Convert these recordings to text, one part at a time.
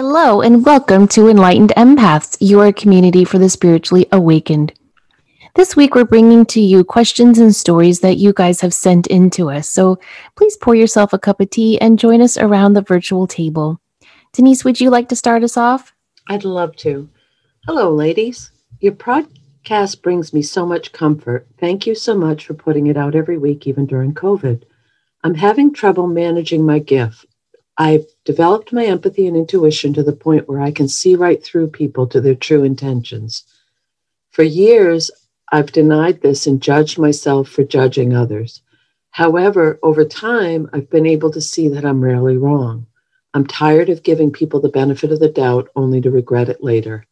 Hello, and welcome to Enlightened Empaths, your community for the spiritually awakened. This week, we're bringing to you questions and stories that you guys have sent in to us. So please pour yourself a cup of tea and join us around the virtual table. Denise, would you like to start us off? I'd love to. Hello, ladies. Your podcast brings me so much comfort. Thank you so much for putting it out every week, even during COVID. I'm having trouble managing my gift. I've developed my empathy and intuition to the point where I can see right through people to their true intentions. For years, I've denied this and judged myself for judging others. However, over time, I've been able to see that I'm rarely wrong. I'm tired of giving people the benefit of the doubt only to regret it later.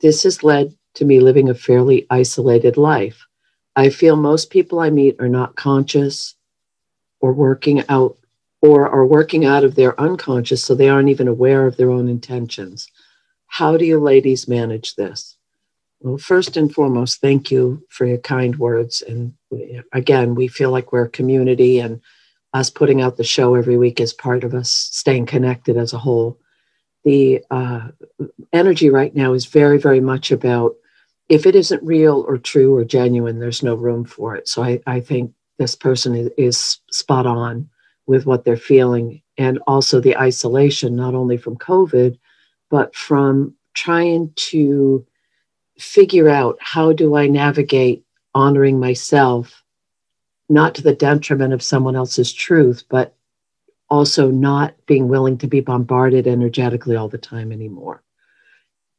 This has led to me living a fairly isolated life. I feel most people I meet are not conscious or working out or are working out of their unconscious so they aren't even aware of their own intentions. How do you ladies manage this? Well, first and foremost, thank you for your kind words. And again, we feel like we're a community, and us putting out the show every week is part of us staying connected as a whole. The uh, energy right now is very, very much about if it isn't real or true or genuine, there's no room for it. So I, I think this person is, is spot on with what they're feeling and also the isolation, not only from COVID, but from trying to figure out how do I navigate honoring myself, not to the detriment of someone else's truth, but also not being willing to be bombarded energetically all the time anymore.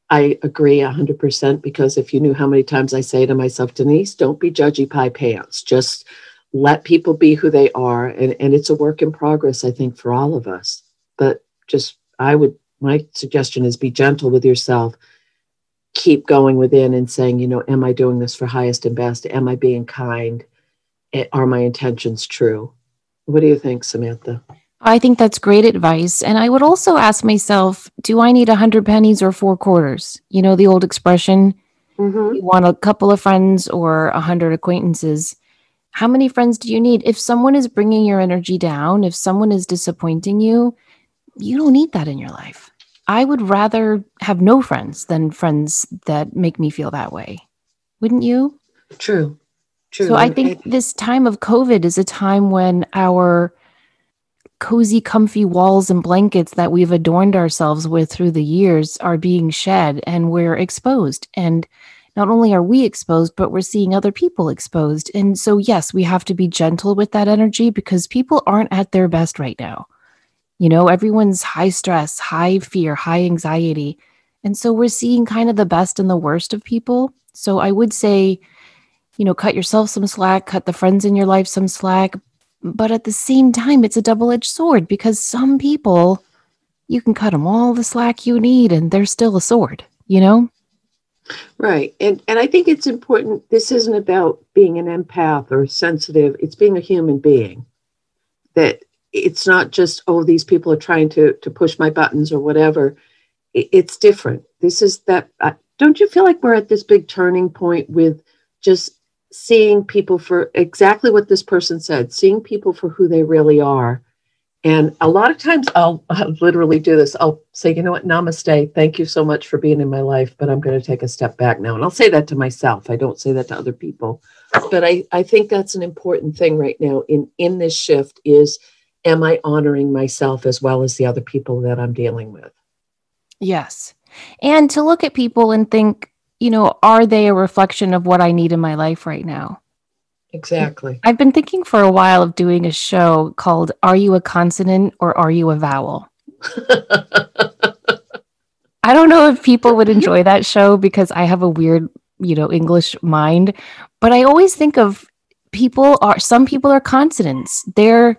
I agree 100% because if you knew how many times I say to myself, Denise, don't be judgy pie pants. Just let people be who they are. And, and it's a work in progress, I think, for all of us. But just, I would, my suggestion is be gentle with yourself keep going within and saying, you know, am I doing this for highest and best? Am I being kind? Are my intentions true? What do you think, Samantha? I think that's great advice. And I would also ask myself, do I need a hundred pennies or four quarters? You know, the old expression, mm-hmm. you want a couple of friends or a hundred acquaintances. How many friends do you need? If someone is bringing your energy down, if someone is disappointing you, you don't need that in your life. I would rather have no friends than friends that make me feel that way. Wouldn't you? True. True. So I think this time of COVID is a time when our cozy, comfy walls and blankets that we've adorned ourselves with through the years are being shed and we're exposed. And not only are we exposed, but we're seeing other people exposed. And so, yes, we have to be gentle with that energy because people aren't at their best right now. You know, everyone's high stress, high fear, high anxiety. And so we're seeing kind of the best and the worst of people. So I would say, you know, cut yourself some slack, cut the friends in your life some slack. But at the same time, it's a double edged sword because some people, you can cut them all the slack you need and they're still a sword, you know? Right. And and I think it's important this isn't about being an empath or sensitive, it's being a human being. That it's not just oh these people are trying to to push my buttons or whatever it's different this is that uh, don't you feel like we're at this big turning point with just seeing people for exactly what this person said seeing people for who they really are and a lot of times I'll, I'll literally do this i'll say you know what namaste thank you so much for being in my life but i'm going to take a step back now and i'll say that to myself i don't say that to other people but i i think that's an important thing right now in in this shift is am I honoring myself as well as the other people that I'm dealing with? Yes. And to look at people and think, you know, are they a reflection of what I need in my life right now? Exactly. I've been thinking for a while of doing a show called Are You a Consonant or Are You a Vowel? I don't know if people would enjoy that show because I have a weird, you know, English mind, but I always think of people are some people are consonants. They're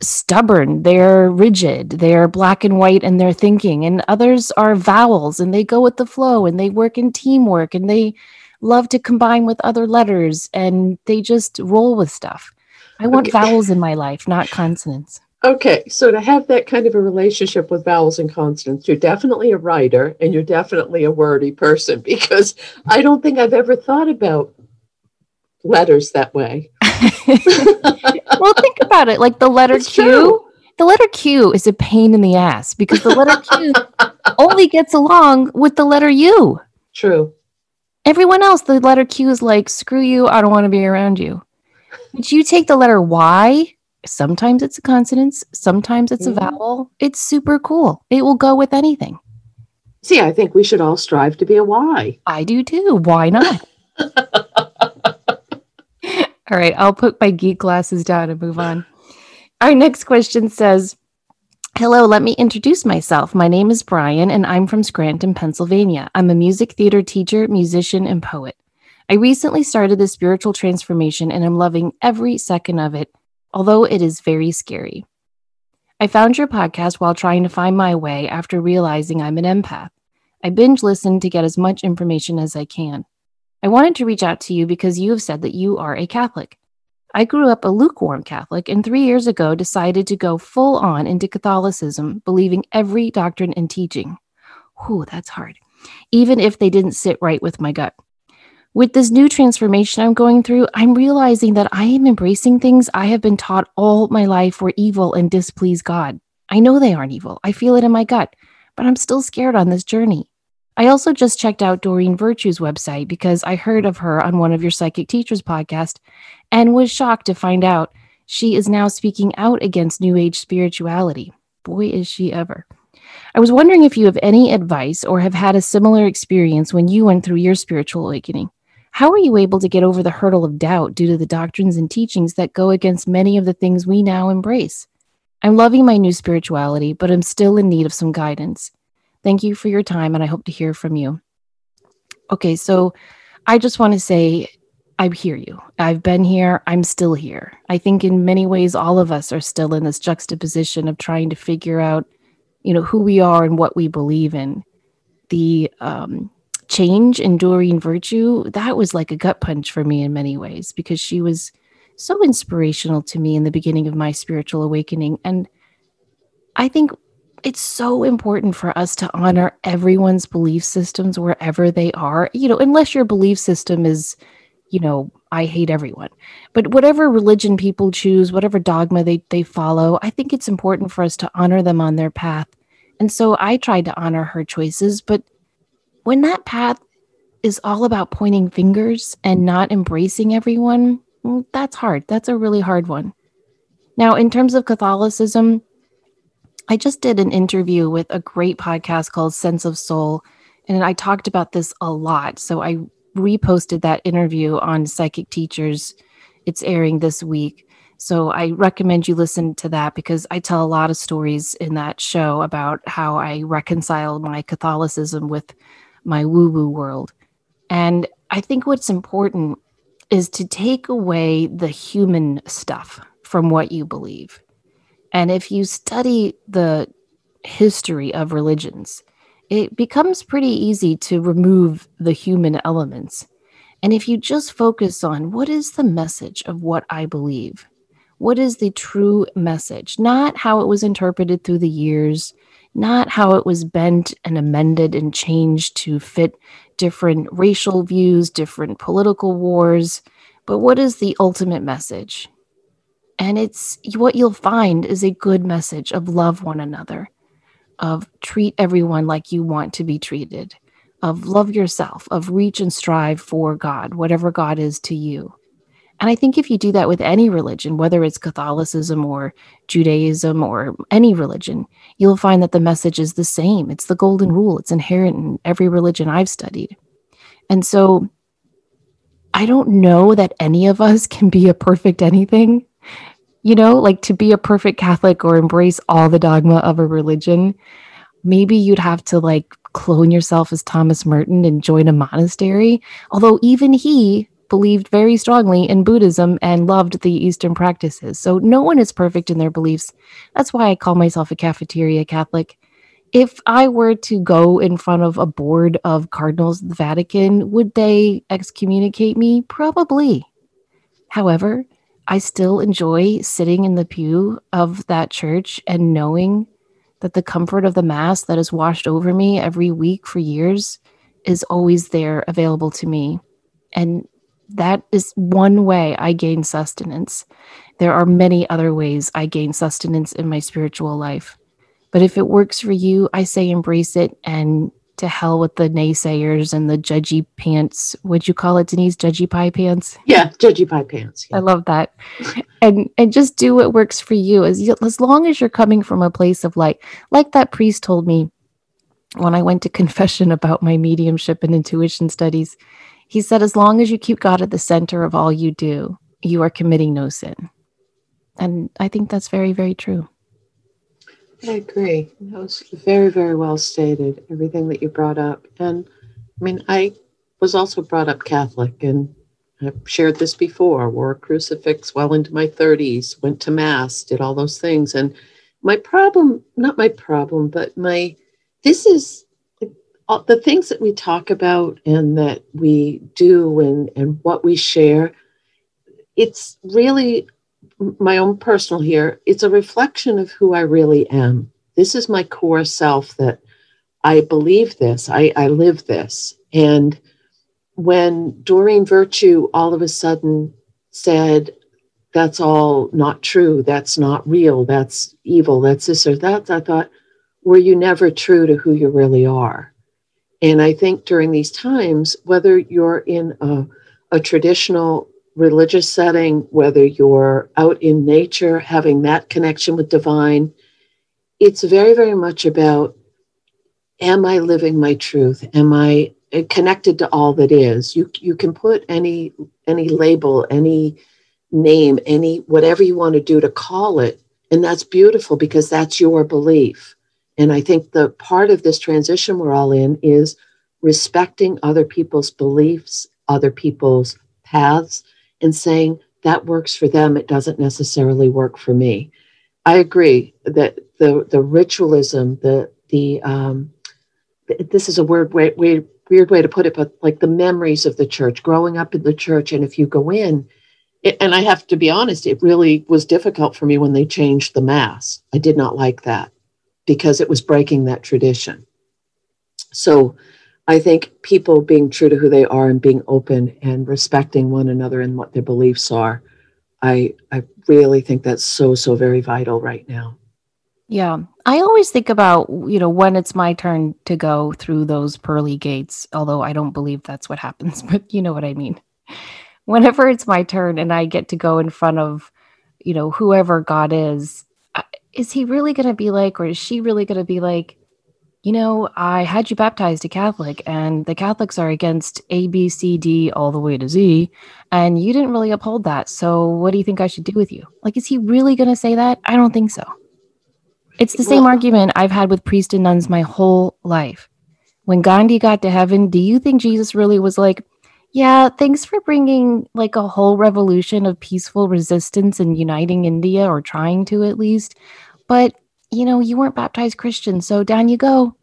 stubborn, they're rigid, they're black and white and they're thinking, and others are vowels and they go with the flow and they work in teamwork and they love to combine with other letters and they just roll with stuff. I want okay. vowels in my life, not consonants. Okay, so to have that kind of a relationship with vowels and consonants, you're definitely a writer and you're definitely a wordy person because I don't think I've ever thought about letters that way. well, think about it. Like the letter it's Q, true. the letter Q is a pain in the ass because the letter Q only gets along with the letter U. True. Everyone else, the letter Q is like, screw you, I don't want to be around you. But you take the letter Y, sometimes it's a consonant, sometimes it's mm-hmm. a vowel. It's super cool. It will go with anything. See, I think we should all strive to be a Y. I do too. Why not? all right, I'll put my geek glasses down and move on. Our next question says, Hello, let me introduce myself. My name is Brian, and I'm from Scranton, Pennsylvania. I'm a music theater teacher, musician, and poet. I recently started the spiritual transformation, and I'm loving every second of it, although it is very scary. I found your podcast while trying to find my way after realizing I'm an empath. I binge listen to get as much information as I can. I wanted to reach out to you because you have said that you are a Catholic. I grew up a lukewarm Catholic and three years ago decided to go full on into Catholicism, believing every doctrine and teaching. Whew, that's hard, even if they didn't sit right with my gut. With this new transformation I'm going through, I'm realizing that I am embracing things I have been taught all my life were evil and displease God. I know they aren't evil, I feel it in my gut, but I'm still scared on this journey. I also just checked out Doreen Virtue's website because I heard of her on one of your psychic teachers podcast and was shocked to find out she is now speaking out against New Age spirituality. Boy, is she ever. I was wondering if you have any advice or have had a similar experience when you went through your spiritual awakening. How are you able to get over the hurdle of doubt due to the doctrines and teachings that go against many of the things we now embrace? I'm loving my new spirituality, but I'm still in need of some guidance. Thank you for your time, and I hope to hear from you. Okay, so I just want to say I hear you. I've been here. I'm still here. I think in many ways, all of us are still in this juxtaposition of trying to figure out, you know, who we are and what we believe in. The um, change in Doreen Virtue, that was like a gut punch for me in many ways because she was so inspirational to me in the beginning of my spiritual awakening. And I think it's so important for us to honor everyone's belief systems wherever they are, you know, unless your belief system is, you know, I hate everyone. But whatever religion people choose, whatever dogma they, they follow, I think it's important for us to honor them on their path. And so I tried to honor her choices. But when that path is all about pointing fingers and not embracing everyone, mm, that's hard. That's a really hard one. Now, in terms of Catholicism, I just did an interview with a great podcast called Sense of Soul, and I talked about this a lot. So I reposted that interview on Psychic Teachers. It's airing this week. So I recommend you listen to that because I tell a lot of stories in that show about how I reconcile my Catholicism with my woo woo world. And I think what's important is to take away the human stuff from what you believe. And if you study the history of religions, it becomes pretty easy to remove the human elements. And if you just focus on what is the message of what I believe, what is the true message, not how it was interpreted through the years, not how it was bent and amended and changed to fit different racial views, different political wars, but what is the ultimate message? And it's what you'll find is a good message of love one another, of treat everyone like you want to be treated, of love yourself, of reach and strive for God, whatever God is to you. And I think if you do that with any religion, whether it's Catholicism or Judaism or any religion, you'll find that the message is the same. It's the golden rule, it's inherent in every religion I've studied. And so I don't know that any of us can be a perfect anything you know, like to be a perfect Catholic or embrace all the dogma of a religion, maybe you'd have to like clone yourself as Thomas Merton and join a monastery. Although even he believed very strongly in Buddhism and loved the Eastern practices. So no one is perfect in their beliefs. That's why I call myself a cafeteria Catholic. If I were to go in front of a board of cardinals of the Vatican, would they excommunicate me? Probably. However, I still enjoy sitting in the pew of that church and knowing that the comfort of the Mass that has washed over me every week for years is always there available to me. And that is one way I gain sustenance. There are many other ways I gain sustenance in my spiritual life. But if it works for you, I say embrace it and to hell with the naysayers and the judgy pants. Would you call it, Denise? Judgy pie pants? Yeah, judgy pie pants. Yeah. I love that. and and just do what works for you. As you, as long as you're coming from a place of light. like that priest told me when I went to confession about my mediumship and intuition studies. He said, as long as you keep God at the center of all you do, you are committing no sin. And I think that's very, very true. I agree. That was very, very well stated, everything that you brought up. And I mean, I was also brought up Catholic and I've shared this before, wore a crucifix well into my 30s, went to Mass, did all those things. And my problem, not my problem, but my, this is the things that we talk about and that we do and, and what we share. It's really my own personal here, it's a reflection of who I really am. This is my core self that I believe this, I, I live this. And when Doreen Virtue all of a sudden said, That's all not true, that's not real, that's evil, that's this or that, I thought, Were you never true to who you really are? And I think during these times, whether you're in a, a traditional religious setting, whether you're out in nature, having that connection with divine, it's very, very much about am I living my truth? Am I uh, connected to all that is? You you can put any any label, any name, any whatever you want to do to call it, and that's beautiful because that's your belief. And I think the part of this transition we're all in is respecting other people's beliefs, other people's paths, and saying that works for them, it doesn't necessarily work for me. I agree that the the ritualism, the the um, this is a weird way, weird, weird way to put it, but like the memories of the church, growing up in the church, and if you go in, it, and I have to be honest, it really was difficult for me when they changed the mass. I did not like that because it was breaking that tradition. So I think people being true to who they are and being open and respecting one another and what their beliefs are, I I really think that's so so very vital right now. Yeah. I always think about, you know, when it's my turn to go through those pearly gates, although I don't believe that's what happens, but you know what I mean. Whenever it's my turn and I get to go in front of, you know, whoever God is, uh, is he really going to be like, or is she really going to be like, you know, I had you baptized a Catholic, and the Catholics are against A, B, C, D, all the way to Z, and you didn't really uphold that. So, what do you think I should do with you? Like, is he really going to say that? I don't think so. It's the same well, argument I've had with priests and nuns my whole life. When Gandhi got to heaven, do you think Jesus really was like, yeah, thanks for bringing like a whole revolution of peaceful resistance and uniting India, or trying to at least? But you know, you weren't baptized Christian, so down you go.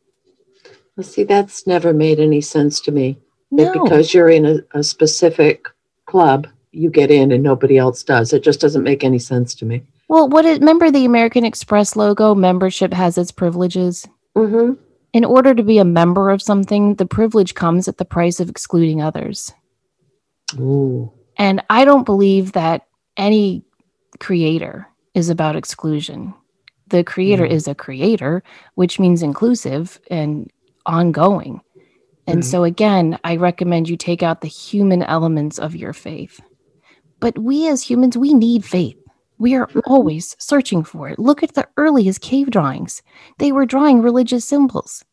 Well, see, that's never made any sense to me. No. That because you're in a, a specific club, you get in and nobody else does. It just doesn't make any sense to me. Well, what it, remember the American Express logo? Membership has its privileges. Mm-hmm. In order to be a member of something, the privilege comes at the price of excluding others. Ooh. And I don't believe that any creator is about exclusion the creator mm-hmm. is a creator, which means inclusive and ongoing. And mm-hmm. so, again, I recommend you take out the human elements of your faith. But we as humans, we need faith. We are mm-hmm. always searching for it. Look at the earliest cave drawings, they were drawing religious symbols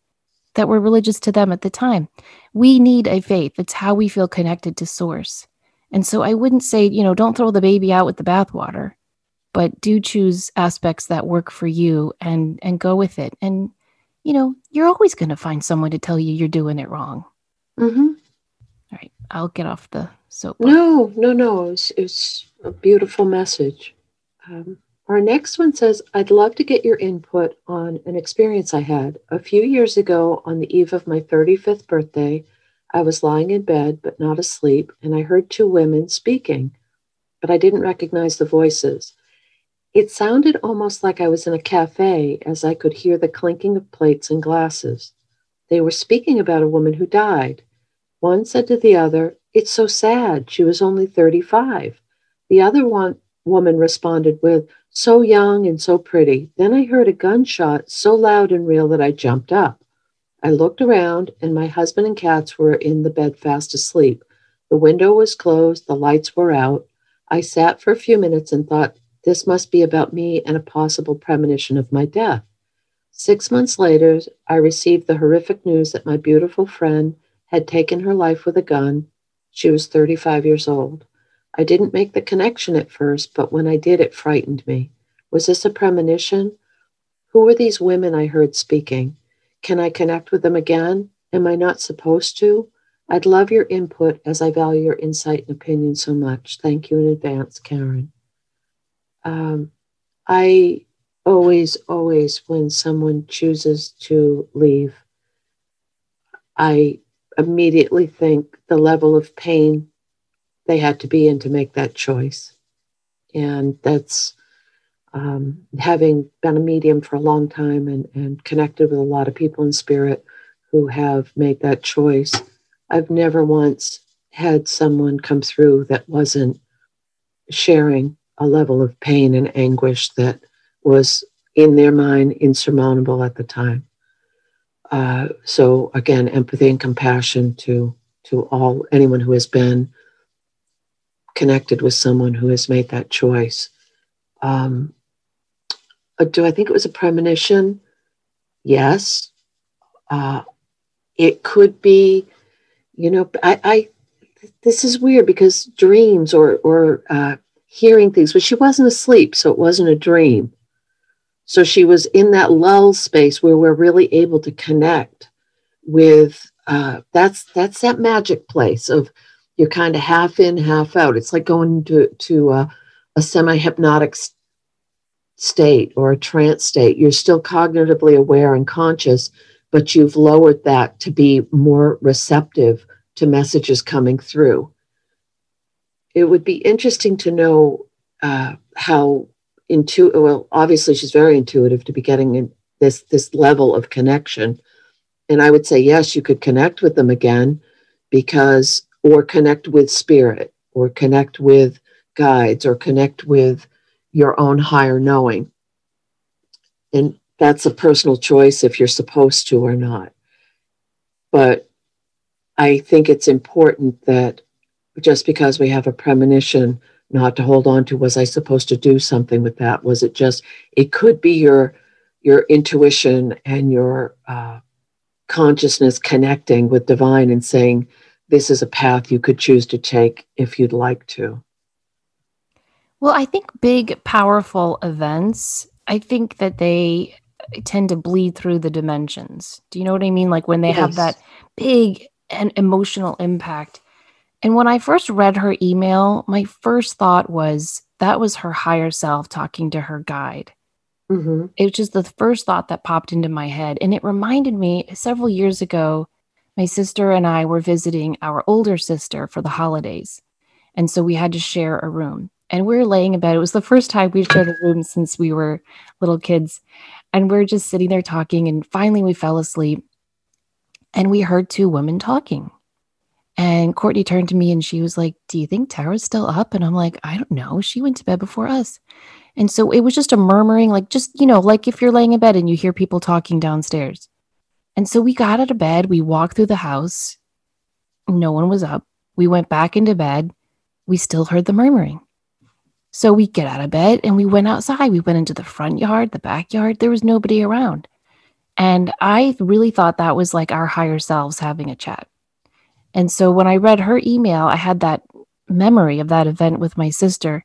that were religious to them at the time. We need a faith. It's how we feel connected to source. And so I wouldn't say, you know, don't throw the baby out with the bathwater but do choose aspects that work for you and and go with it. And you know you're always going to find someone to tell you you're doing it wrong. Mm-hmm. all right i'll get off the soap. No no no it's, it's a beautiful message. Um, our next one says i'd love to get your input on an experience i had. A few years ago on the eve of my 35th birthday i was lying in bed but not asleep and i heard two women speaking but i didn't recognize the voices it sounded almost like I was in a cafe as I could hear the clinking of plates and glasses. They were speaking about a woman who died. One said to the other, It's so sad. She was only 35. The other one woman responded with, So young and so pretty. Then I heard a gunshot so loud and real that I jumped up. I looked around, and my husband and cats were in the bed fast asleep. The window was closed, the lights were out. I sat for a few minutes and thought, this must be about me and a possible premonition of my death. Six months later, I received the horrific news that my beautiful friend had taken her life with a gun. She was 35 years old. I didn't make the connection at first, but when I did, it frightened me. Was this a premonition? Who were these women I heard speaking? Can I connect with them again? Am I not supposed to? I'd love your input as I value your insight and opinion so much. Thank you in advance, Karen um, I always, always, when someone chooses to leave, I immediately think the level of pain they had to be in to make that choice. And that's um, having been a medium for a long time and, and connected with a lot of people in spirit who have made that choice. I've never once had someone come through that wasn't sharing a level of pain and anguish that was in their mind insurmountable at the time. Uh, so again, empathy and compassion to to all anyone who has been connected with someone who has made that choice. Um, uh, do I think it was a premonition? Yes. Uh, it could be, you know, I, I this is weird because dreams or or uh, hearing things, but she wasn't asleep, so it wasn't a dream. So she was in that lull space where we're really able to connect with uh, that's that's that magic place of you're kind of half in, half out. It's like going to to a, a semi hypnotic state or a trance state. You're still cognitively aware and conscious, but you've lowered that to be more receptive to messages coming through it would be interesting to know uh, how intuitive. Well, obviously, she's very intuitive to be getting in this this level of connection, and I would say yes, you could connect with them again, because or connect with spirit, or connect with guides, or connect with your own higher knowing, and that's a personal choice if you're supposed to or not. But I think it's important that just because we have a premonition not to hold on to was i supposed to do something with that? Was it just it could be your your intuition and your uh, consciousness connecting with divine and saying this is a path you could choose to take if you'd like to. Well i think big powerful events i think that they tend to bleed through the dimensions. Do you know what i mean? Like when they yes. have that big and emotional impact and when I first read her email, my first thought was that was her higher self talking to her guide. Mm-hmm. It was just the first thought that popped into my head. And it reminded me several years ago, my sister and I were visiting our older sister for the holidays. And so we had to share a room. And we were laying in bed. It was the first time we'd shared a room since we were little kids. And we we're just sitting there talking. And finally, we fell asleep. And we heard two women talking. And Courtney turned to me and she was like, Do you think Tara's still up? And I'm like, I don't know. She went to bed before us. And so it was just a murmuring, like, just, you know, like if you're laying in bed and you hear people talking downstairs. And so we got out of bed, we walked through the house. No one was up. We went back into bed. We still heard the murmuring. So we get out of bed and we went outside. We went into the front yard, the backyard. There was nobody around. And I really thought that was like our higher selves having a chat. And so when I read her email, I had that memory of that event with my sister.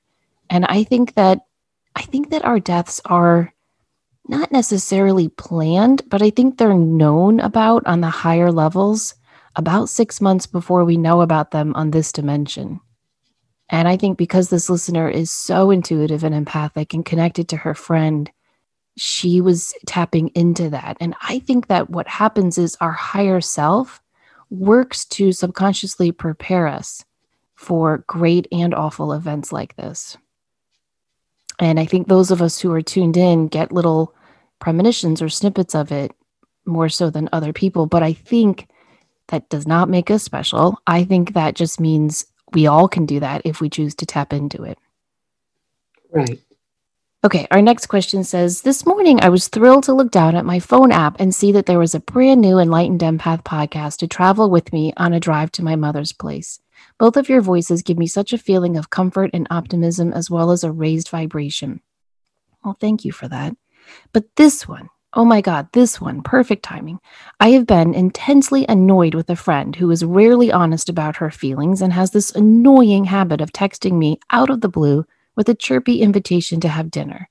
And I think that I think that our deaths are not necessarily planned, but I think they're known about on the higher levels about 6 months before we know about them on this dimension. And I think because this listener is so intuitive and empathic and connected to her friend, she was tapping into that. And I think that what happens is our higher self works to subconsciously prepare us for great and awful events like this. And I think those of us who are tuned in get little premonitions or snippets of it more so than other people. But I think that does not make us special. I think that just means we all can do that if we choose to tap into it. Right. Okay, our next question says This morning I was thrilled to look down at my phone app and see that there was a brand new Enlightened Empath podcast to travel with me on a drive to my mother's place. Both of your voices give me such a feeling of comfort and optimism as well as a raised vibration. Well, thank you for that. But this one, oh my God, this one, perfect timing. I have been intensely annoyed with a friend who is rarely honest about her feelings and has this annoying habit of texting me out of the blue with a chirpy invitation to have dinner.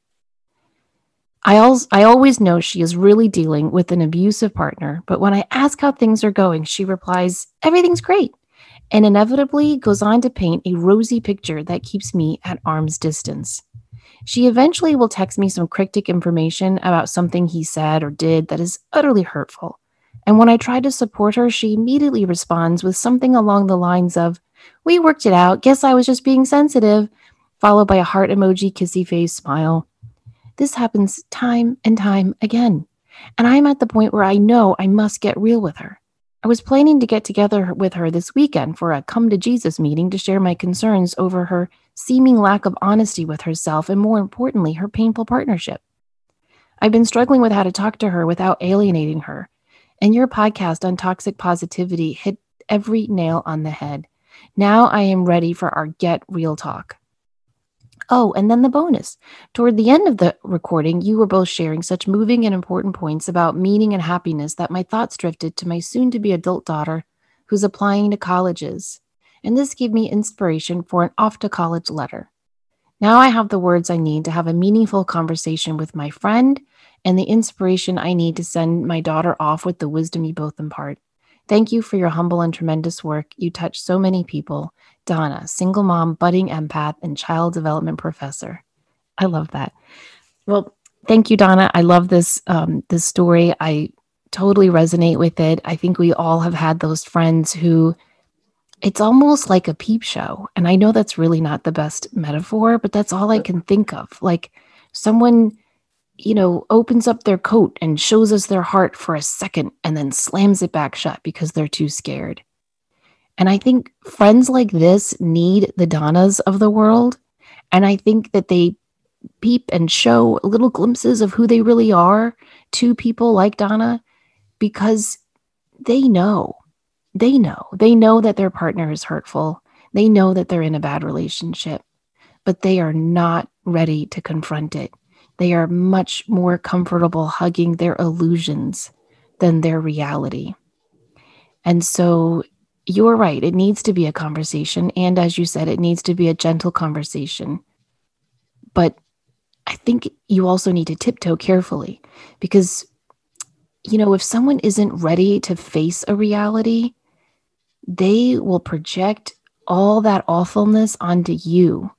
I, al- I always know she is really dealing with an abusive partner, but when I ask how things are going, she replies, Everything's great, and inevitably goes on to paint a rosy picture that keeps me at arm's distance. She eventually will text me some cryptic information about something he said or did that is utterly hurtful. And when I try to support her, she immediately responds with something along the lines of, We worked it out. Guess I was just being sensitive followed by a heart emoji, kissy face, smile. This happens time and time again. And I'm at the point where I know I must get real with her. I was planning to get together with her this weekend for a come to Jesus meeting to share my concerns over her seeming lack of honesty with herself and, more importantly, her painful partnership. I've been struggling with how to talk to her without alienating her. And your podcast on toxic positivity hit every nail on the head. Now I am ready for our get real talk. Oh, and then the bonus. Toward the end of the recording, you were both sharing such moving and important points about meaning and happiness that my thoughts drifted to my soon to be adult daughter who's applying to colleges. And this gave me inspiration for an off to college letter. Now I have the words I need to have a meaningful conversation with my friend and the inspiration I need to send my daughter off with the wisdom you both impart. Thank you for your humble and tremendous work. You touch so many people. Donna, single mom, budding empath, and child development professor. I love that. Well, thank you, Donna. I love this um, this story. I totally resonate with it. I think we all have had those friends who it's almost like a peep show. And I know that's really not the best metaphor, but that's all I can think of. Like someone you know, opens up their coat and shows us their heart for a second and then slams it back shut because they're too scared. And I think friends like this need the Donnas of the world. And I think that they peep and show little glimpses of who they really are to people like Donna because they know, they know, they know that their partner is hurtful. They know that they're in a bad relationship, but they are not ready to confront it they are much more comfortable hugging their illusions than their reality. And so you're right. It needs to be a conversation. And as you said, it needs to be a gentle conversation. But I think you also need to tiptoe carefully because, you know, if someone isn't ready to face a reality, they will project all that awfulness onto you.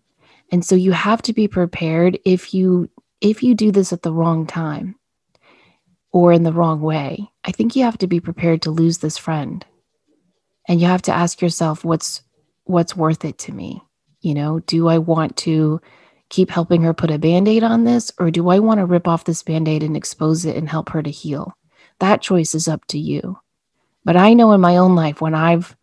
And so you have to be prepared if you if you do this at the wrong time or in the wrong way, I think you have to be prepared to lose this friend. And you have to ask yourself what's what's worth it to me? You know, do I want to keep helping her put a band-aid on this or do I want to rip off this band-aid and expose it and help her to heal? That choice is up to you. But I know in my own life when I've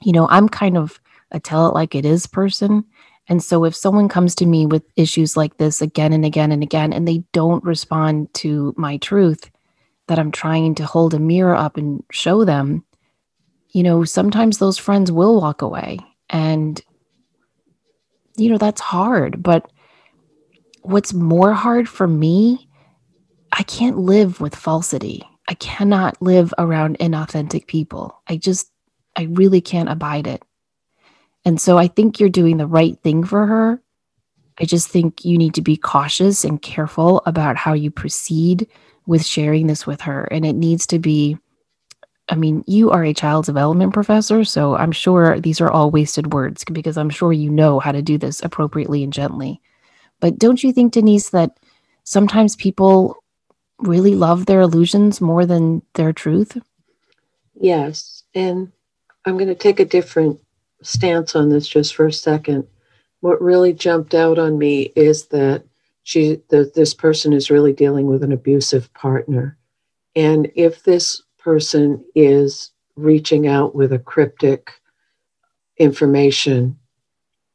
you know, I'm kind of a tell it like it is person and so if someone comes to me with issues like this again and again and again, and they don't respond to my truth that I'm trying to hold a mirror up and show them, you know, sometimes those friends will walk away. And, you know, that's hard. But what's more hard for me, I can't live with falsity. I cannot live around inauthentic people. I just, I really can't abide it. And so I think you're doing the right thing for her. I just think you need to be cautious and careful about how you proceed with sharing this with her. And it needs to be, I mean, you are a child development professor, so I'm sure these are all wasted words because I'm sure you know how to do this appropriately and gently. But don't you think, Denise, that sometimes people really love their illusions more than their truth? Yes. And I'm going to take a different stance on this just for a second. What really jumped out on me is that she, the, this person is really dealing with an abusive partner. And if this person is reaching out with a cryptic information,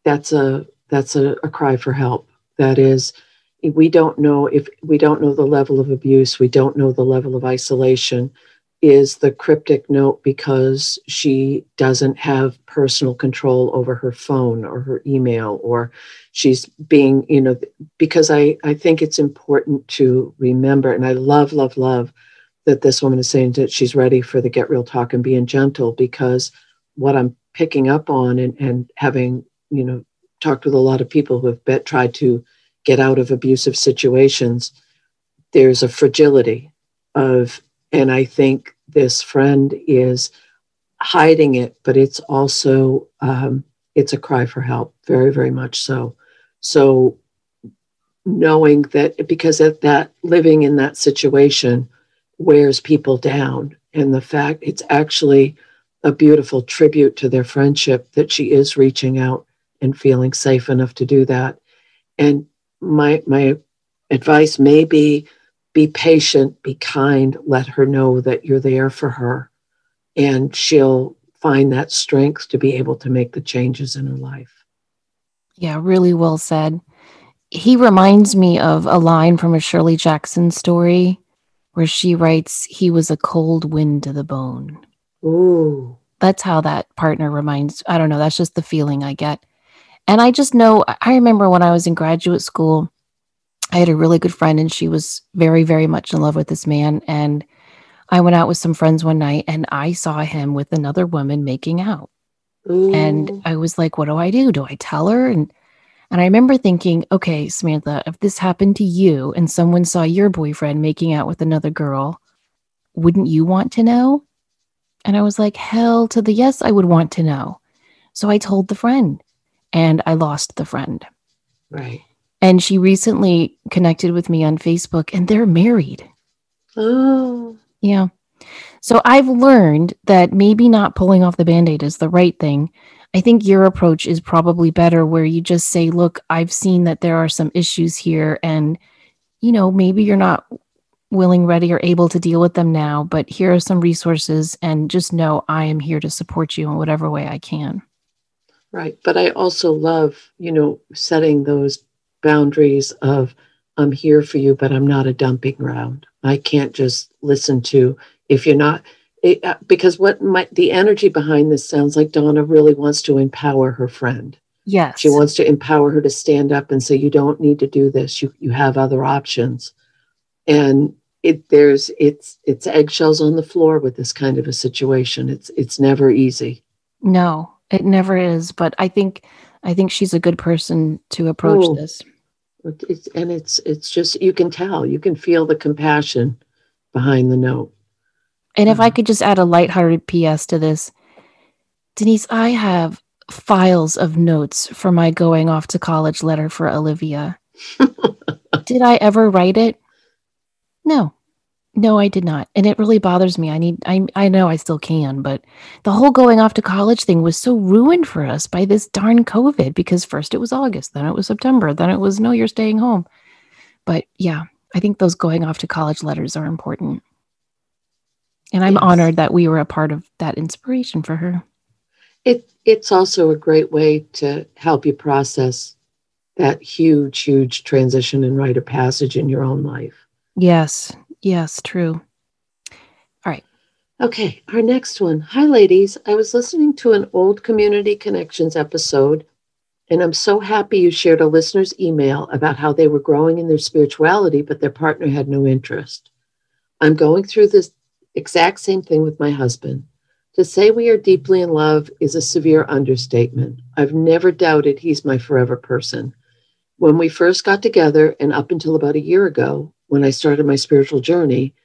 that's a that's a, a cry for help. That is, we don't know if we don't know the level of abuse, we don't know the level of isolation. Is the cryptic note because she doesn't have personal control over her phone or her email, or she's being, you know, because I, I think it's important to remember, and I love, love, love that this woman is saying that she's ready for the get real talk and being gentle because what I'm picking up on and, and having, you know, talked with a lot of people who have bet, tried to get out of abusive situations, there's a fragility of, and I think this friend is hiding it, but it's also um, it's a cry for help, very, very much so. So knowing that because of that living in that situation wears people down, and the fact it's actually a beautiful tribute to their friendship that she is reaching out and feeling safe enough to do that. And my my advice may be be patient, be kind, let her know that you're there for her and she'll find that strength to be able to make the changes in her life. Yeah, really well said. He reminds me of a line from a Shirley Jackson story where she writes, He was a cold wind to the bone. Ooh. That's how that partner reminds, I don't know, that's just the feeling I get. And I just know, I remember when I was in graduate school, I had a really good friend and she was very, very much in love with this man. And I went out with some friends one night and I saw him with another woman making out. Ooh. And I was like, what do I do? Do I tell her? And and I remember thinking, okay, Samantha, if this happened to you and someone saw your boyfriend making out with another girl, wouldn't you want to know? And I was like, hell to the yes, I would want to know. So I told the friend and I lost the friend. Right. And she recently connected with me on Facebook and they're married. Oh. Yeah. So I've learned that maybe not pulling off the band aid is the right thing. I think your approach is probably better where you just say, look, I've seen that there are some issues here. And, you know, maybe you're not willing, ready, or able to deal with them now, but here are some resources. And just know I am here to support you in whatever way I can. Right. But I also love, you know, setting those boundaries of I'm here for you, but I'm not a dumping ground. I can't just listen to if you're not it, uh, because what might the energy behind this sounds like Donna really wants to empower her friend. Yes. She wants to empower her to stand up and say, you don't need to do this. You you have other options. And it there's it's it's eggshells on the floor with this kind of a situation. It's it's never easy. No, it never is. But I think I think she's a good person to approach oh, this. It's, and it's it's just you can tell you can feel the compassion behind the note. And if I mm-hmm. could just add a lighthearted PS to this, Denise, I have files of notes for my going off to college letter for Olivia. Did I ever write it? No. No, I did not. And it really bothers me. I need I I know I still can, but the whole going off to college thing was so ruined for us by this darn COVID because first it was August, then it was September, then it was no, you're staying home. But yeah, I think those going off to college letters are important. And I'm yes. honored that we were a part of that inspiration for her. It it's also a great way to help you process that huge, huge transition and rite of passage in your own life. Yes, Yes, true. All right. Okay, our next one. Hi, ladies. I was listening to an old Community Connections episode, and I'm so happy you shared a listener's email about how they were growing in their spirituality, but their partner had no interest. I'm going through this exact same thing with my husband. To say we are deeply in love is a severe understatement. I've never doubted he's my forever person. When we first got together, and up until about a year ago, when I started my spiritual journey,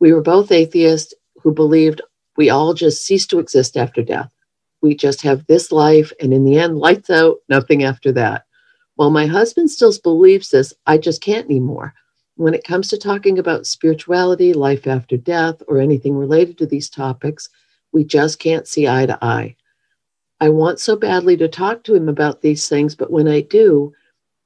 we were both atheists who believed we all just cease to exist after death. We just have this life, and in the end, lights out, nothing after that. While my husband still believes this, I just can't anymore. When it comes to talking about spirituality, life after death, or anything related to these topics, we just can't see eye to eye. I want so badly to talk to him about these things, but when I do,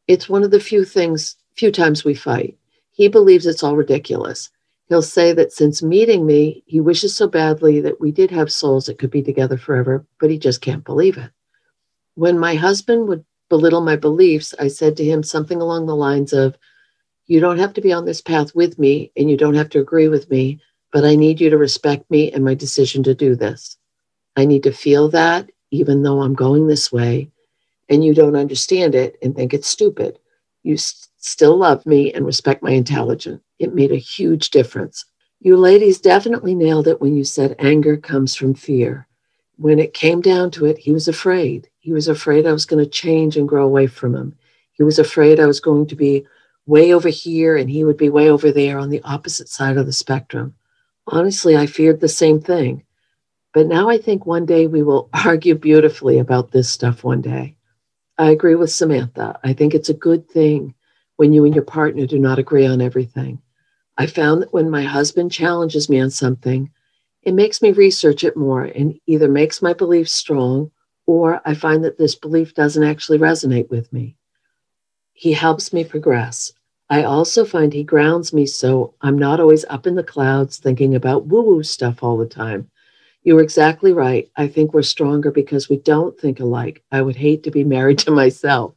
it's one of the few things, few times we fight. He believes it's all ridiculous. He'll say that since meeting me, he wishes so badly that we did have souls that could be together forever, but he just can't believe it. When my husband would belittle my beliefs, I said to him something along the lines of, You don't have to be on this path with me and you don't have to agree with me, but I need you to respect me and my decision to do this. I need to feel that even though I'm going this way and you don't understand it and think it's stupid. You s- still love me and respect my intelligence. It made a huge difference. You ladies definitely nailed it when you said anger comes from fear. When it came down to it, he was afraid. He was afraid I was going to change and grow away from him. He was afraid I was going to be way over here and he would be way over there on the opposite side of the spectrum. Honestly, I feared the same thing. But now I think one day we will argue beautifully about this stuff one day. I agree with Samantha. I think it's a good thing when you and your partner do not agree on everything. I found that when my husband challenges me on something, it makes me research it more and either makes my beliefs strong or I find that this belief doesn't actually resonate with me. He helps me progress. I also find he grounds me so I'm not always up in the clouds thinking about woo woo stuff all the time. You're exactly right. I think we're stronger because we don't think alike. I would hate to be married to myself.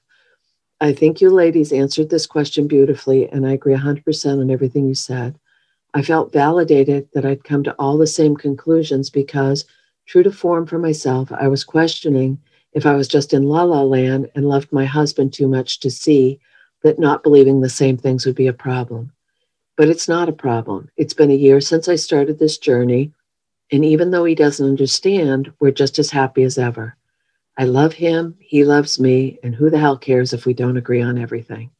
I think you ladies answered this question beautifully, and I agree 100% on everything you said. I felt validated that I'd come to all the same conclusions because, true to form for myself, I was questioning if I was just in la la land and loved my husband too much to see that not believing the same things would be a problem. But it's not a problem. It's been a year since I started this journey. And even though he doesn't understand, we're just as happy as ever. I love him, he loves me, and who the hell cares if we don't agree on everything?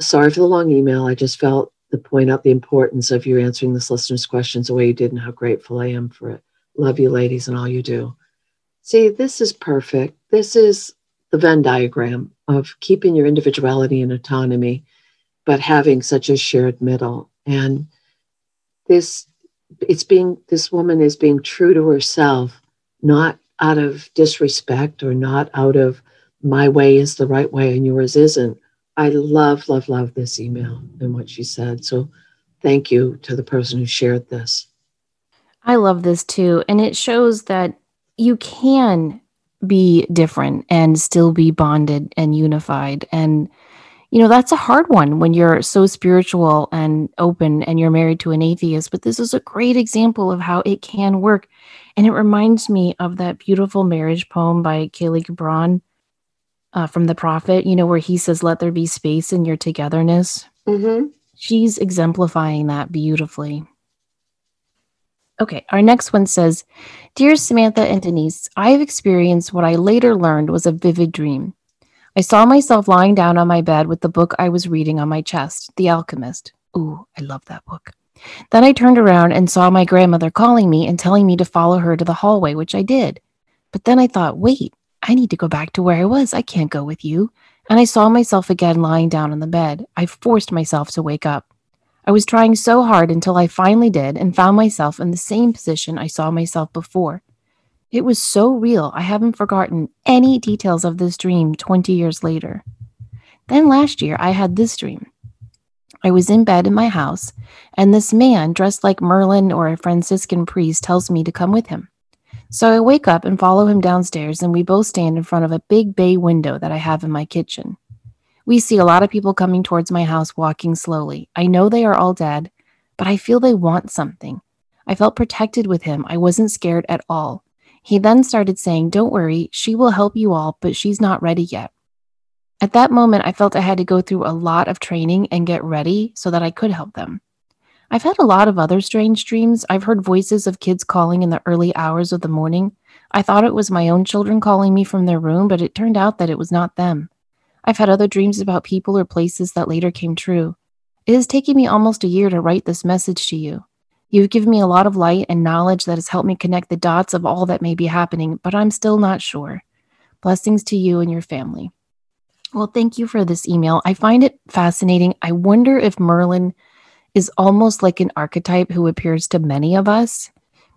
Sorry for the long email. I just felt to point out the importance of you answering this listener's questions the way you did and how grateful I am for it. Love you, ladies, and all you do. See, this is perfect. This is the Venn diagram of keeping your individuality and autonomy, but having such a shared middle. And this, it's being, this woman is being true to herself, not out of disrespect or not out of my way is the right way and yours isn't. I love, love, love this email and what she said. So thank you to the person who shared this. I love this too. And it shows that you can be different and still be bonded and unified. And, you know, that's a hard one when you're so spiritual and open and you're married to an atheist. But this is a great example of how it can work. And it reminds me of that beautiful marriage poem by Kahlil Gibran uh, from the prophet, you know, where he says, Let there be space in your togetherness. Mm-hmm. She's exemplifying that beautifully. Okay, our next one says Dear Samantha and Denise, I have experienced what I later learned was a vivid dream. I saw myself lying down on my bed with the book I was reading on my chest, The Alchemist. Ooh, I love that book. Then I turned around and saw my grandmother calling me and telling me to follow her to the hallway, which I did. But then I thought, wait, I need to go back to where I was. I can't go with you. And I saw myself again lying down on the bed. I forced myself to wake up. I was trying so hard until I finally did and found myself in the same position I saw myself before. It was so real, I haven't forgotten any details of this dream 20 years later. Then last year, I had this dream. I was in bed in my house, and this man, dressed like Merlin or a Franciscan priest, tells me to come with him. So I wake up and follow him downstairs, and we both stand in front of a big bay window that I have in my kitchen. We see a lot of people coming towards my house walking slowly. I know they are all dead, but I feel they want something. I felt protected with him. I wasn't scared at all. He then started saying, Don't worry, she will help you all, but she's not ready yet. At that moment, I felt I had to go through a lot of training and get ready so that I could help them. I've had a lot of other strange dreams. I've heard voices of kids calling in the early hours of the morning. I thought it was my own children calling me from their room, but it turned out that it was not them. I've had other dreams about people or places that later came true. It has taken me almost a year to write this message to you. You've given me a lot of light and knowledge that has helped me connect the dots of all that may be happening, but I'm still not sure. Blessings to you and your family. Well, thank you for this email. I find it fascinating. I wonder if Merlin is almost like an archetype who appears to many of us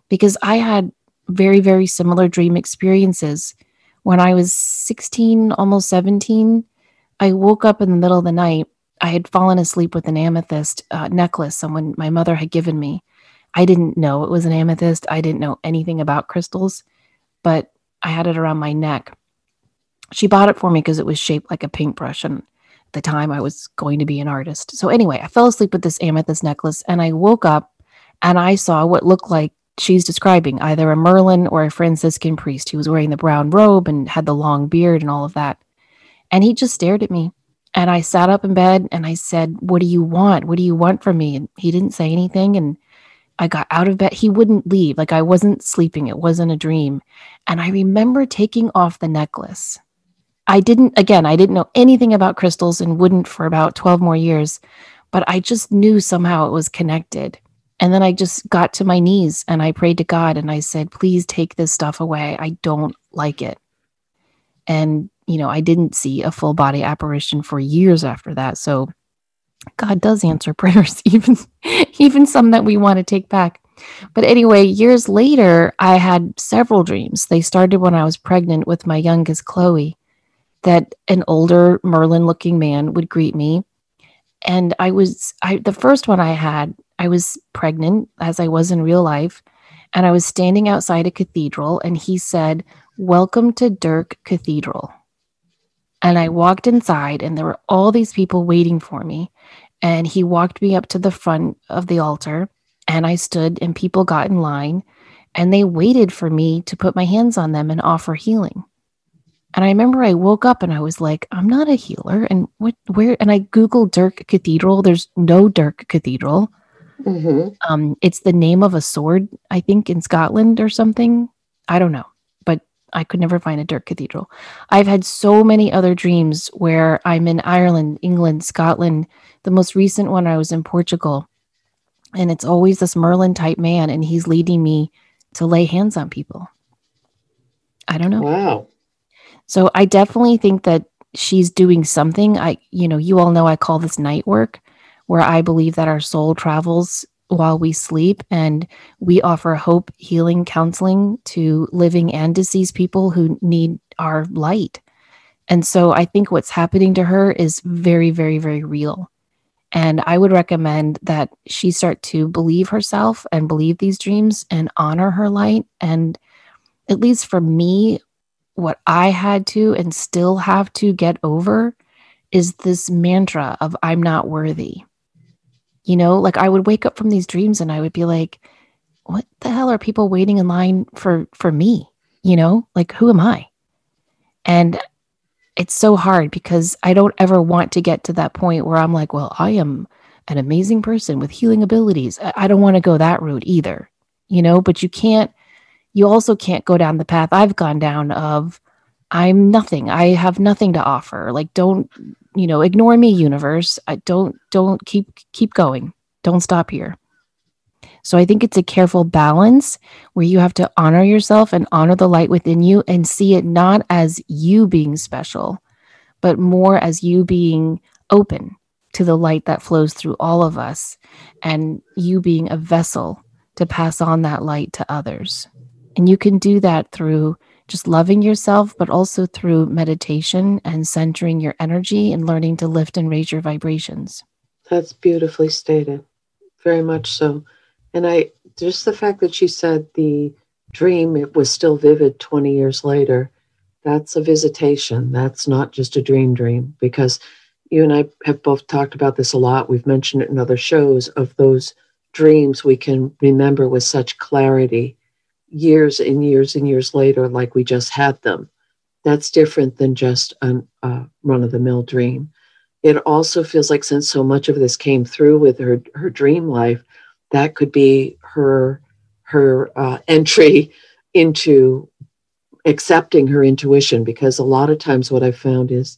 because I had very, very similar dream experiences. When I was 16, almost 17, I woke up in the middle of the night. I had fallen asleep with an amethyst uh, necklace someone, my mother had given me. I didn't know it was an amethyst. I didn't know anything about crystals, but I had it around my neck. She bought it for me because it was shaped like a paintbrush. And at the time I was going to be an artist. So anyway, I fell asleep with this amethyst necklace and I woke up and I saw what looked like she's describing either a Merlin or a Franciscan priest. He was wearing the brown robe and had the long beard and all of that. And he just stared at me. And I sat up in bed and I said, What do you want? What do you want from me? And he didn't say anything. And I got out of bed. He wouldn't leave. Like I wasn't sleeping. It wasn't a dream. And I remember taking off the necklace. I didn't, again, I didn't know anything about crystals and wouldn't for about 12 more years, but I just knew somehow it was connected. And then I just got to my knees and I prayed to God and I said, please take this stuff away. I don't like it. And, you know, I didn't see a full body apparition for years after that. So God does answer prayers, even, even some that we want to take back. But anyway, years later, I had several dreams. They started when I was pregnant with my youngest, Chloe, that an older Merlin looking man would greet me. And I was, I, the first one I had, I was pregnant as I was in real life, and I was standing outside a cathedral, and he said, Welcome to Dirk Cathedral. And I walked inside, and there were all these people waiting for me. And he walked me up to the front of the altar, and I stood, and people got in line, and they waited for me to put my hands on them and offer healing. And I remember I woke up and I was like, I'm not a healer. And what, where, and I Googled Dirk Cathedral. There's no Dirk Cathedral. Mm-hmm. Um, it's the name of a sword, I think, in Scotland or something. I don't know, I could never find a Dirk Cathedral. I've had so many other dreams where I'm in Ireland, England, Scotland. The most recent one, I was in Portugal, and it's always this Merlin type man, and he's leading me to lay hands on people. I don't know. Wow. So I definitely think that she's doing something. I, you know, you all know I call this night work where I believe that our soul travels while we sleep and we offer hope, healing, counseling to living and deceased people who need our light. And so I think what's happening to her is very, very, very real. And I would recommend that she start to believe herself and believe these dreams and honor her light. And at least for me, what I had to and still have to get over is this mantra of I'm not worthy. You know, like I would wake up from these dreams and I would be like, what the hell are people waiting in line for for me? You know, like who am I? And it's so hard because I don't ever want to get to that point where I'm like, well, I am an amazing person with healing abilities. I don't want to go that route either, you know, but you can't, you also can't go down the path I've gone down of I'm nothing. I have nothing to offer. Like, don't you know ignore me universe. I don't don't keep keep going. Don't stop here. So i think it's a careful balance where you have to honor yourself and honor the light within you and see it not as you being special but more as you being open to the light that flows through all of us and you being a vessel to pass on that light to others. And you can do that through just loving yourself, but also through meditation and centering your energy and learning to lift and raise your vibrations. That's beautifully stated. Very much so. And I just the fact that she said the dream it was still vivid 20 years later, that's a visitation. That's not just a dream dream because you and I have both talked about this a lot. We've mentioned it in other shows of those dreams we can remember with such clarity years and years and years later, like we just had them. That's different than just a uh, run of the mill dream. It also feels like since so much of this came through with her her dream life, that could be her her uh, entry into accepting her intuition. Because a lot of times, what I've found is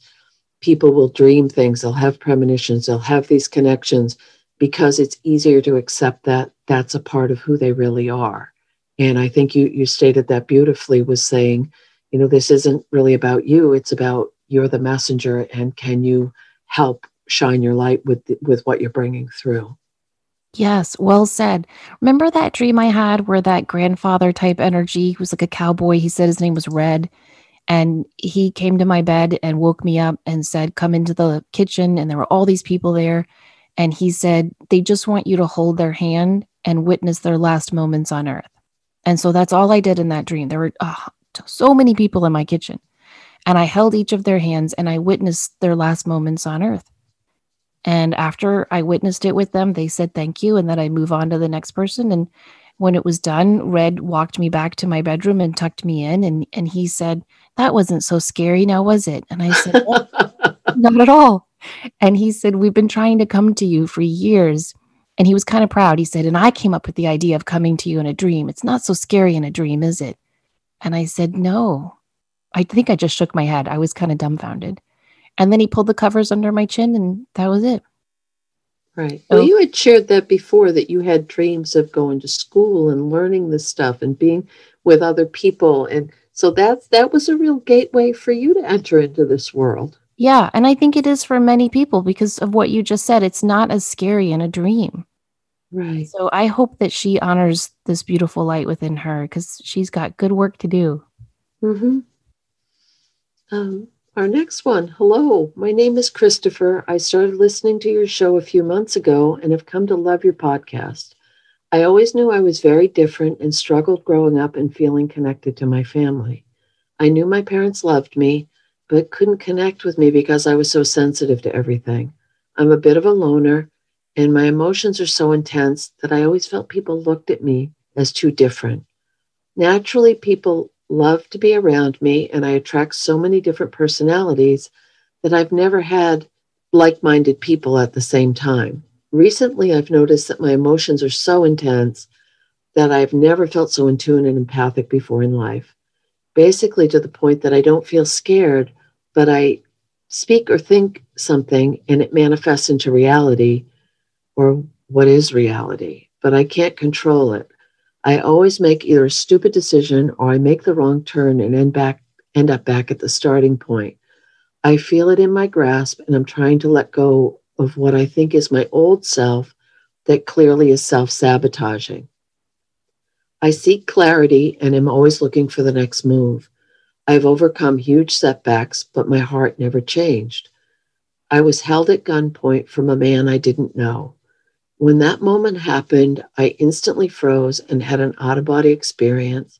people will dream things, they'll have premonitions, they'll have these connections because it's easier to accept that that's a part of who they really are. And I think you you stated that beautifully was saying, you know, this isn't really about you. It's about you're the messenger, and can you help shine your light with with what you're bringing through? Yes, well said. Remember that dream I had where that grandfather type energy was like a cowboy. He said his name was Red. And he came to my bed and woke me up and said, Come into the kitchen. And there were all these people there. And he said, They just want you to hold their hand and witness their last moments on earth. And so that's all I did in that dream. There were uh, so many people in my kitchen. And I held each of their hands and I witnessed their last moments on earth. And after I witnessed it with them, they said thank you. And then I move on to the next person. And when it was done, Red walked me back to my bedroom and tucked me in. And, and he said, That wasn't so scary now, was it? And I said, Not at all. And he said, We've been trying to come to you for years. And he was kind of proud. He said, And I came up with the idea of coming to you in a dream. It's not so scary in a dream, is it? And I said, No. I think I just shook my head. I was kind of dumbfounded. And then he pulled the covers under my chin, and that was it. Right. Well, you had shared that before that you had dreams of going to school and learning this stuff and being with other people. And so that's that was a real gateway for you to enter into this world. Yeah. And I think it is for many people because of what you just said. It's not as scary in a dream. Right. So I hope that she honors this beautiful light within her because she's got good work to do. Mm-hmm. Um, our next one. Hello, my name is Christopher. I started listening to your show a few months ago and have come to love your podcast. I always knew I was very different and struggled growing up and feeling connected to my family. I knew my parents loved me, but couldn't connect with me because I was so sensitive to everything. I'm a bit of a loner, and my emotions are so intense that I always felt people looked at me as too different. Naturally, people love to be around me, and I attract so many different personalities that I've never had like minded people at the same time. Recently, I've noticed that my emotions are so intense that I've never felt so in tune and empathic before in life. Basically, to the point that I don't feel scared, but I speak or think something and it manifests into reality or what is reality, but I can't control it. I always make either a stupid decision or I make the wrong turn and end back end up back at the starting point. I feel it in my grasp and I'm trying to let go of what I think is my old self that clearly is self-sabotaging. I seek clarity and am always looking for the next move. I've overcome huge setbacks, but my heart never changed. I was held at gunpoint from a man I didn't know. When that moment happened, I instantly froze and had an out of body experience,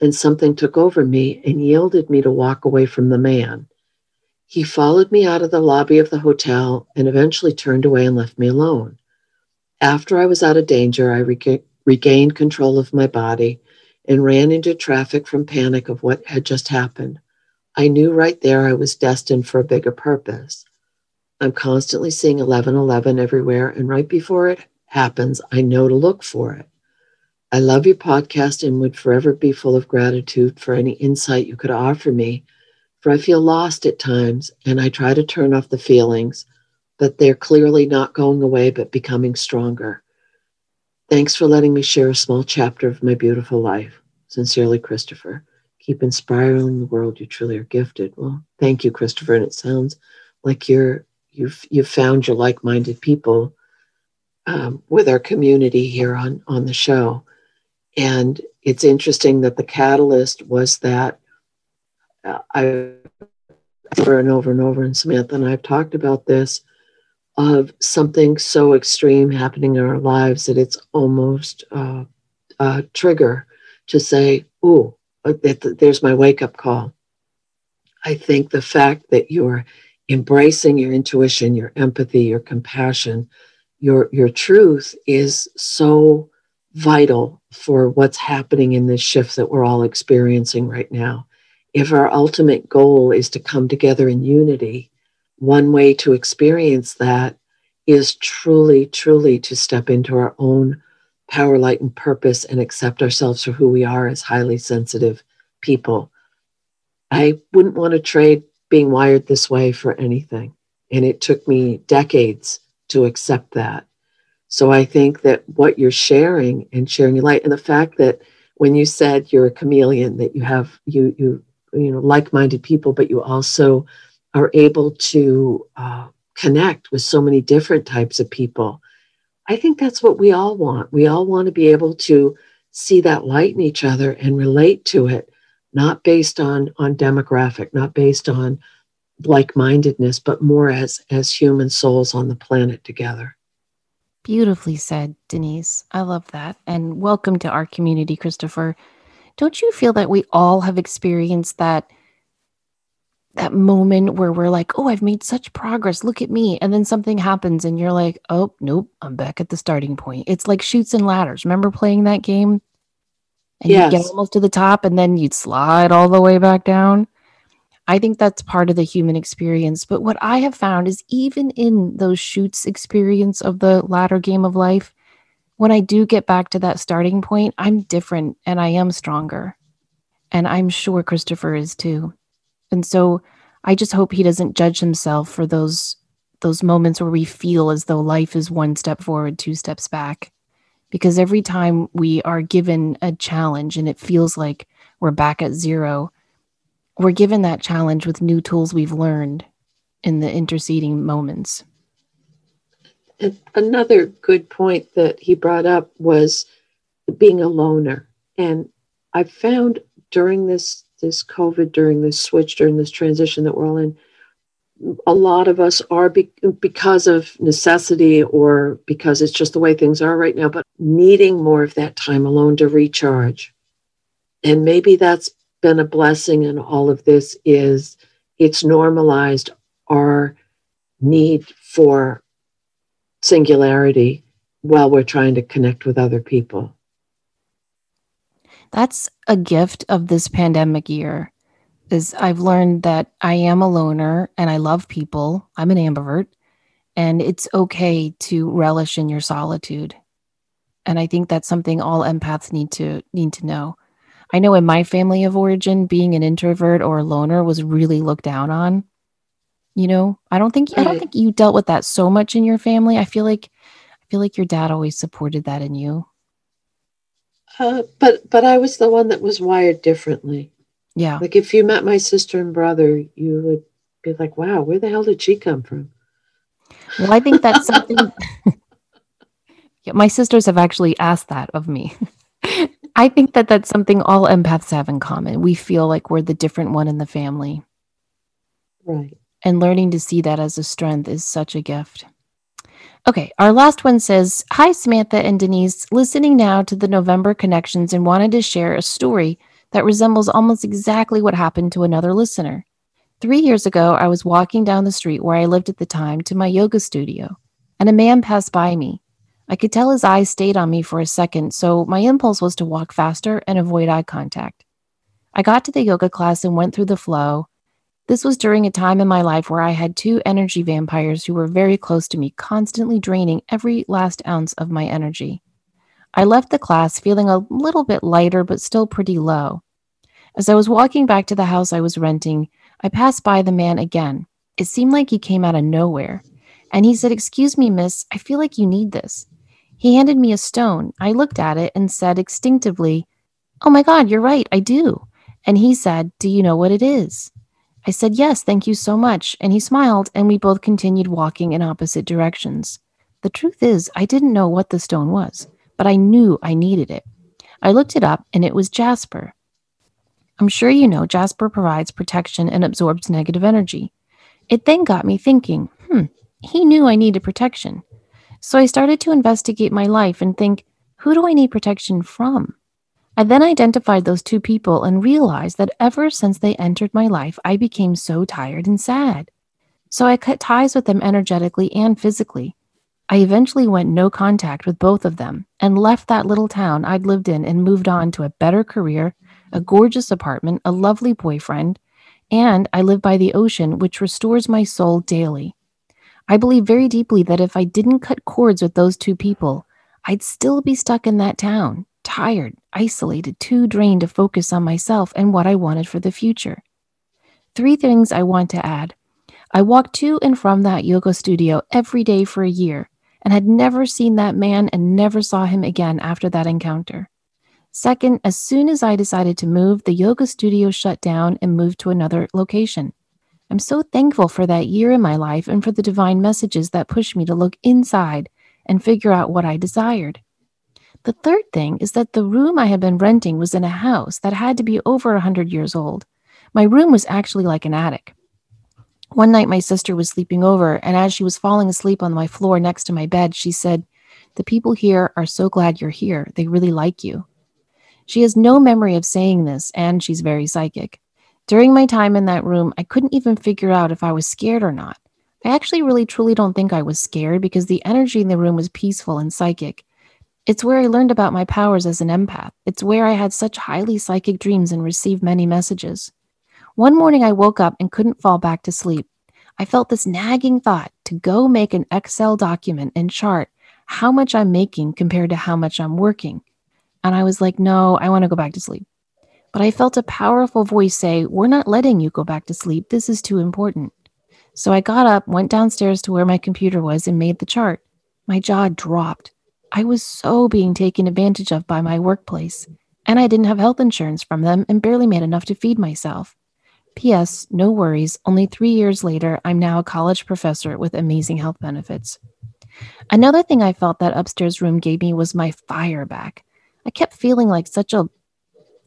and something took over me and yielded me to walk away from the man. He followed me out of the lobby of the hotel and eventually turned away and left me alone. After I was out of danger, I rega- regained control of my body and ran into traffic from panic of what had just happened. I knew right there I was destined for a bigger purpose. I'm constantly seeing 1111 everywhere. And right before it happens, I know to look for it. I love your podcast and would forever be full of gratitude for any insight you could offer me, for I feel lost at times and I try to turn off the feelings, but they're clearly not going away but becoming stronger. Thanks for letting me share a small chapter of my beautiful life. Sincerely, Christopher. Keep inspiring the world. You truly are gifted. Well, thank you, Christopher. And it sounds like you're you've you've found your like-minded people um, with our community here on on the show. And it's interesting that the catalyst was that uh, i over and over and over and samantha and i've talked about this of something so extreme happening in our lives that it's almost uh, a trigger to say oh there's my wake-up call. I think the fact that you're embracing your intuition, your empathy, your compassion, your, your truth is so vital for what's happening in this shift that we're all experiencing right now. If our ultimate goal is to come together in unity, one way to experience that is truly, truly to step into our own power, light, and purpose and accept ourselves for who we are as highly sensitive people. I wouldn't want to trade being wired this way for anything. And it took me decades to accept that. So I think that what you're sharing and sharing your light, and the fact that when you said you're a chameleon, that you have you you you know like-minded people, but you also are able to uh, connect with so many different types of people. I think that's what we all want. We all want to be able to see that light in each other and relate to it not based on on demographic, not based on like-mindedness, but more as as human souls on the planet together. Beautifully said, Denise. I love that. And welcome to our community, Christopher. Don't you feel that we all have experienced that that moment where we're like, oh, I've made such progress. Look at me. And then something happens and you're like, oh, nope, I'm back at the starting point. It's like Chutes and Ladders. Remember playing that game? And yes. you get almost to the top and then you'd slide all the way back down. I think that's part of the human experience. But what I have found is even in those chutes experience of the ladder game of life, when I do get back to that starting point, I'm different and I am stronger. And I'm sure Christopher is too. And so I just hope he doesn't judge himself for those those moments where we feel as though life is one step forward, two steps back. Because every time we are given a challenge and it feels like we're back at zero, we're given that challenge with new tools we've learned in the interceding moments. And another good point that he brought up was being a loner. And I found during this this COVID, during this switch, during this transition that we're all in, a lot of us are be- because of necessity or because it's just the way things are right now, but needing more of that time alone to recharge. And maybe that's been a blessing in all of this is it's normalized our need for singularity while we're trying to connect with other people. That's a gift of this pandemic year. Is I've learned that I am a loner and I love people. I'm an ambivert and it's okay to relish in your solitude. And I think that's something all empaths need to need to know. I know in my family of origin, being an introvert or a loner was really looked down on. You know, I don't think I don't think you dealt with that so much in your family. I feel like I feel like your dad always supported that in you. Uh, but but I was the one that was wired differently. Yeah. Like if you met my sister and brother, you would be like, "Wow, where the hell did she come from?" Well, I think that's something. yeah, my sisters have actually asked that of me. I think that that's something all empaths have in common. We feel like we're the different one in the family. Right. And learning to see that as a strength is such a gift. Okay, our last one says Hi, Samantha and Denise, listening now to the November connections and wanted to share a story that resembles almost exactly what happened to another listener. Three years ago, I was walking down the street where I lived at the time to my yoga studio, and a man passed by me. I could tell his eyes stayed on me for a second, so my impulse was to walk faster and avoid eye contact. I got to the yoga class and went through the flow, this was during a time in my life where I had two energy vampires who were very close to me, constantly draining every last ounce of my energy. I left the class feeling a little bit lighter, but still pretty low. As I was walking back to the house I was renting, I passed by the man again. It seemed like he came out of nowhere. And he said, Excuse me, miss, I feel like you need this. He handed me a stone. I looked at it and said instinctively, Oh my God, you're right, I do. And he said, Do you know what it is? I said, Yes, thank you so much. And he smiled, and we both continued walking in opposite directions. The truth is, I didn't know what the stone was, but I knew I needed it. I looked it up, and it was jasper. I'm sure you know jasper provides protection and absorbs negative energy. It then got me thinking, hmm, he knew I needed protection. So I started to investigate my life and think, who do I need protection from? I then identified those two people and realized that ever since they entered my life, I became so tired and sad. So I cut ties with them energetically and physically. I eventually went no contact with both of them and left that little town I'd lived in and moved on to a better career, a gorgeous apartment, a lovely boyfriend, and I live by the ocean, which restores my soul daily. I believe very deeply that if I didn't cut cords with those two people, I'd still be stuck in that town, tired, isolated, too drained to focus on myself and what I wanted for the future. Three things I want to add. I walked to and from that yoga studio every day for a year and had never seen that man and never saw him again after that encounter. Second, as soon as I decided to move, the yoga studio shut down and moved to another location. I'm so thankful for that year in my life and for the divine messages that pushed me to look inside and figure out what I desired. The third thing is that the room I had been renting was in a house that had to be over a 100 years old. My room was actually like an attic. One night, my sister was sleeping over, and as she was falling asleep on my floor next to my bed, she said, The people here are so glad you're here. They really like you. She has no memory of saying this, and she's very psychic. During my time in that room, I couldn't even figure out if I was scared or not. I actually really truly don't think I was scared because the energy in the room was peaceful and psychic. It's where I learned about my powers as an empath. It's where I had such highly psychic dreams and received many messages. One morning I woke up and couldn't fall back to sleep. I felt this nagging thought to go make an Excel document and chart how much I'm making compared to how much I'm working. And I was like, no, I want to go back to sleep. But I felt a powerful voice say, We're not letting you go back to sleep. This is too important. So I got up, went downstairs to where my computer was, and made the chart. My jaw dropped. I was so being taken advantage of by my workplace, and I didn't have health insurance from them and barely made enough to feed myself. P.S. No worries, only three years later, I'm now a college professor with amazing health benefits. Another thing I felt that upstairs room gave me was my fire back. I kept feeling like such a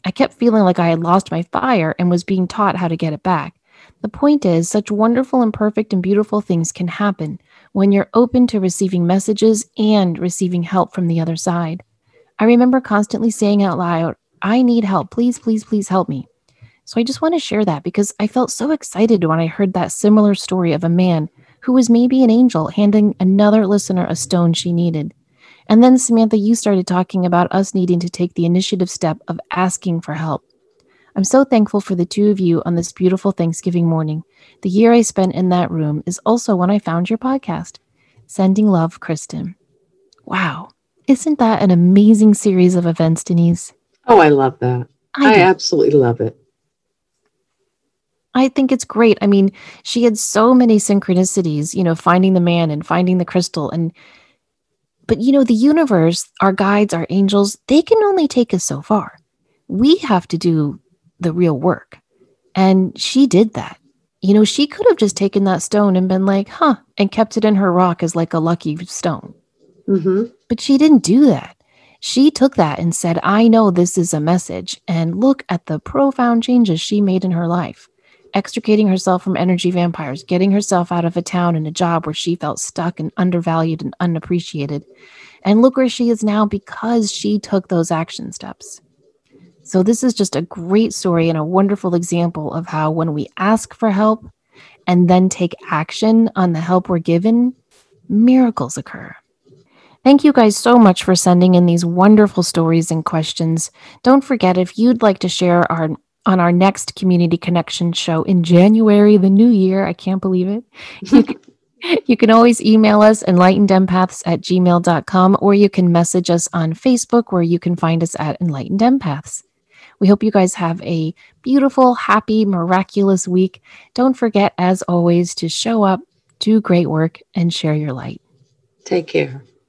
I kept feeling like I had lost my fire and was being taught how to get it back. The point is, such wonderful and perfect and beautiful things can happen when you're open to receiving messages and receiving help from the other side. I remember constantly saying out loud, I need help. Please, please, please help me. So I just want to share that because I felt so excited when I heard that similar story of a man who was maybe an angel handing another listener a stone she needed. And then, Samantha, you started talking about us needing to take the initiative step of asking for help. I'm so thankful for the two of you on this beautiful Thanksgiving morning. The year I spent in that room is also when I found your podcast. Sending love, Kristen. Wow. Isn't that an amazing series of events, Denise? Oh, I love that. I, I absolutely love it. I think it's great. I mean, she had so many synchronicities, you know, finding the man and finding the crystal. And, but, you know, the universe, our guides, our angels, they can only take us so far. We have to do the real work. And she did that. You know, she could have just taken that stone and been like, huh, and kept it in her rock as like a lucky stone. Mm-hmm. But she didn't do that. She took that and said, I know this is a message. And look at the profound changes she made in her life, extricating herself from energy vampires, getting herself out of a town and a job where she felt stuck and undervalued and unappreciated. And look where she is now because she took those action steps. So, this is just a great story and a wonderful example of how when we ask for help and then take action on the help we're given, miracles occur. Thank you guys so much for sending in these wonderful stories and questions. Don't forget if you'd like to share our on our next community connection show in January, the new year. I can't believe it. You can, you can always email us enlightenedempaths at gmail.com or you can message us on Facebook where you can find us at Enlightened Empaths. We hope you guys have a beautiful, happy, miraculous week. Don't forget, as always, to show up, do great work, and share your light. Take care.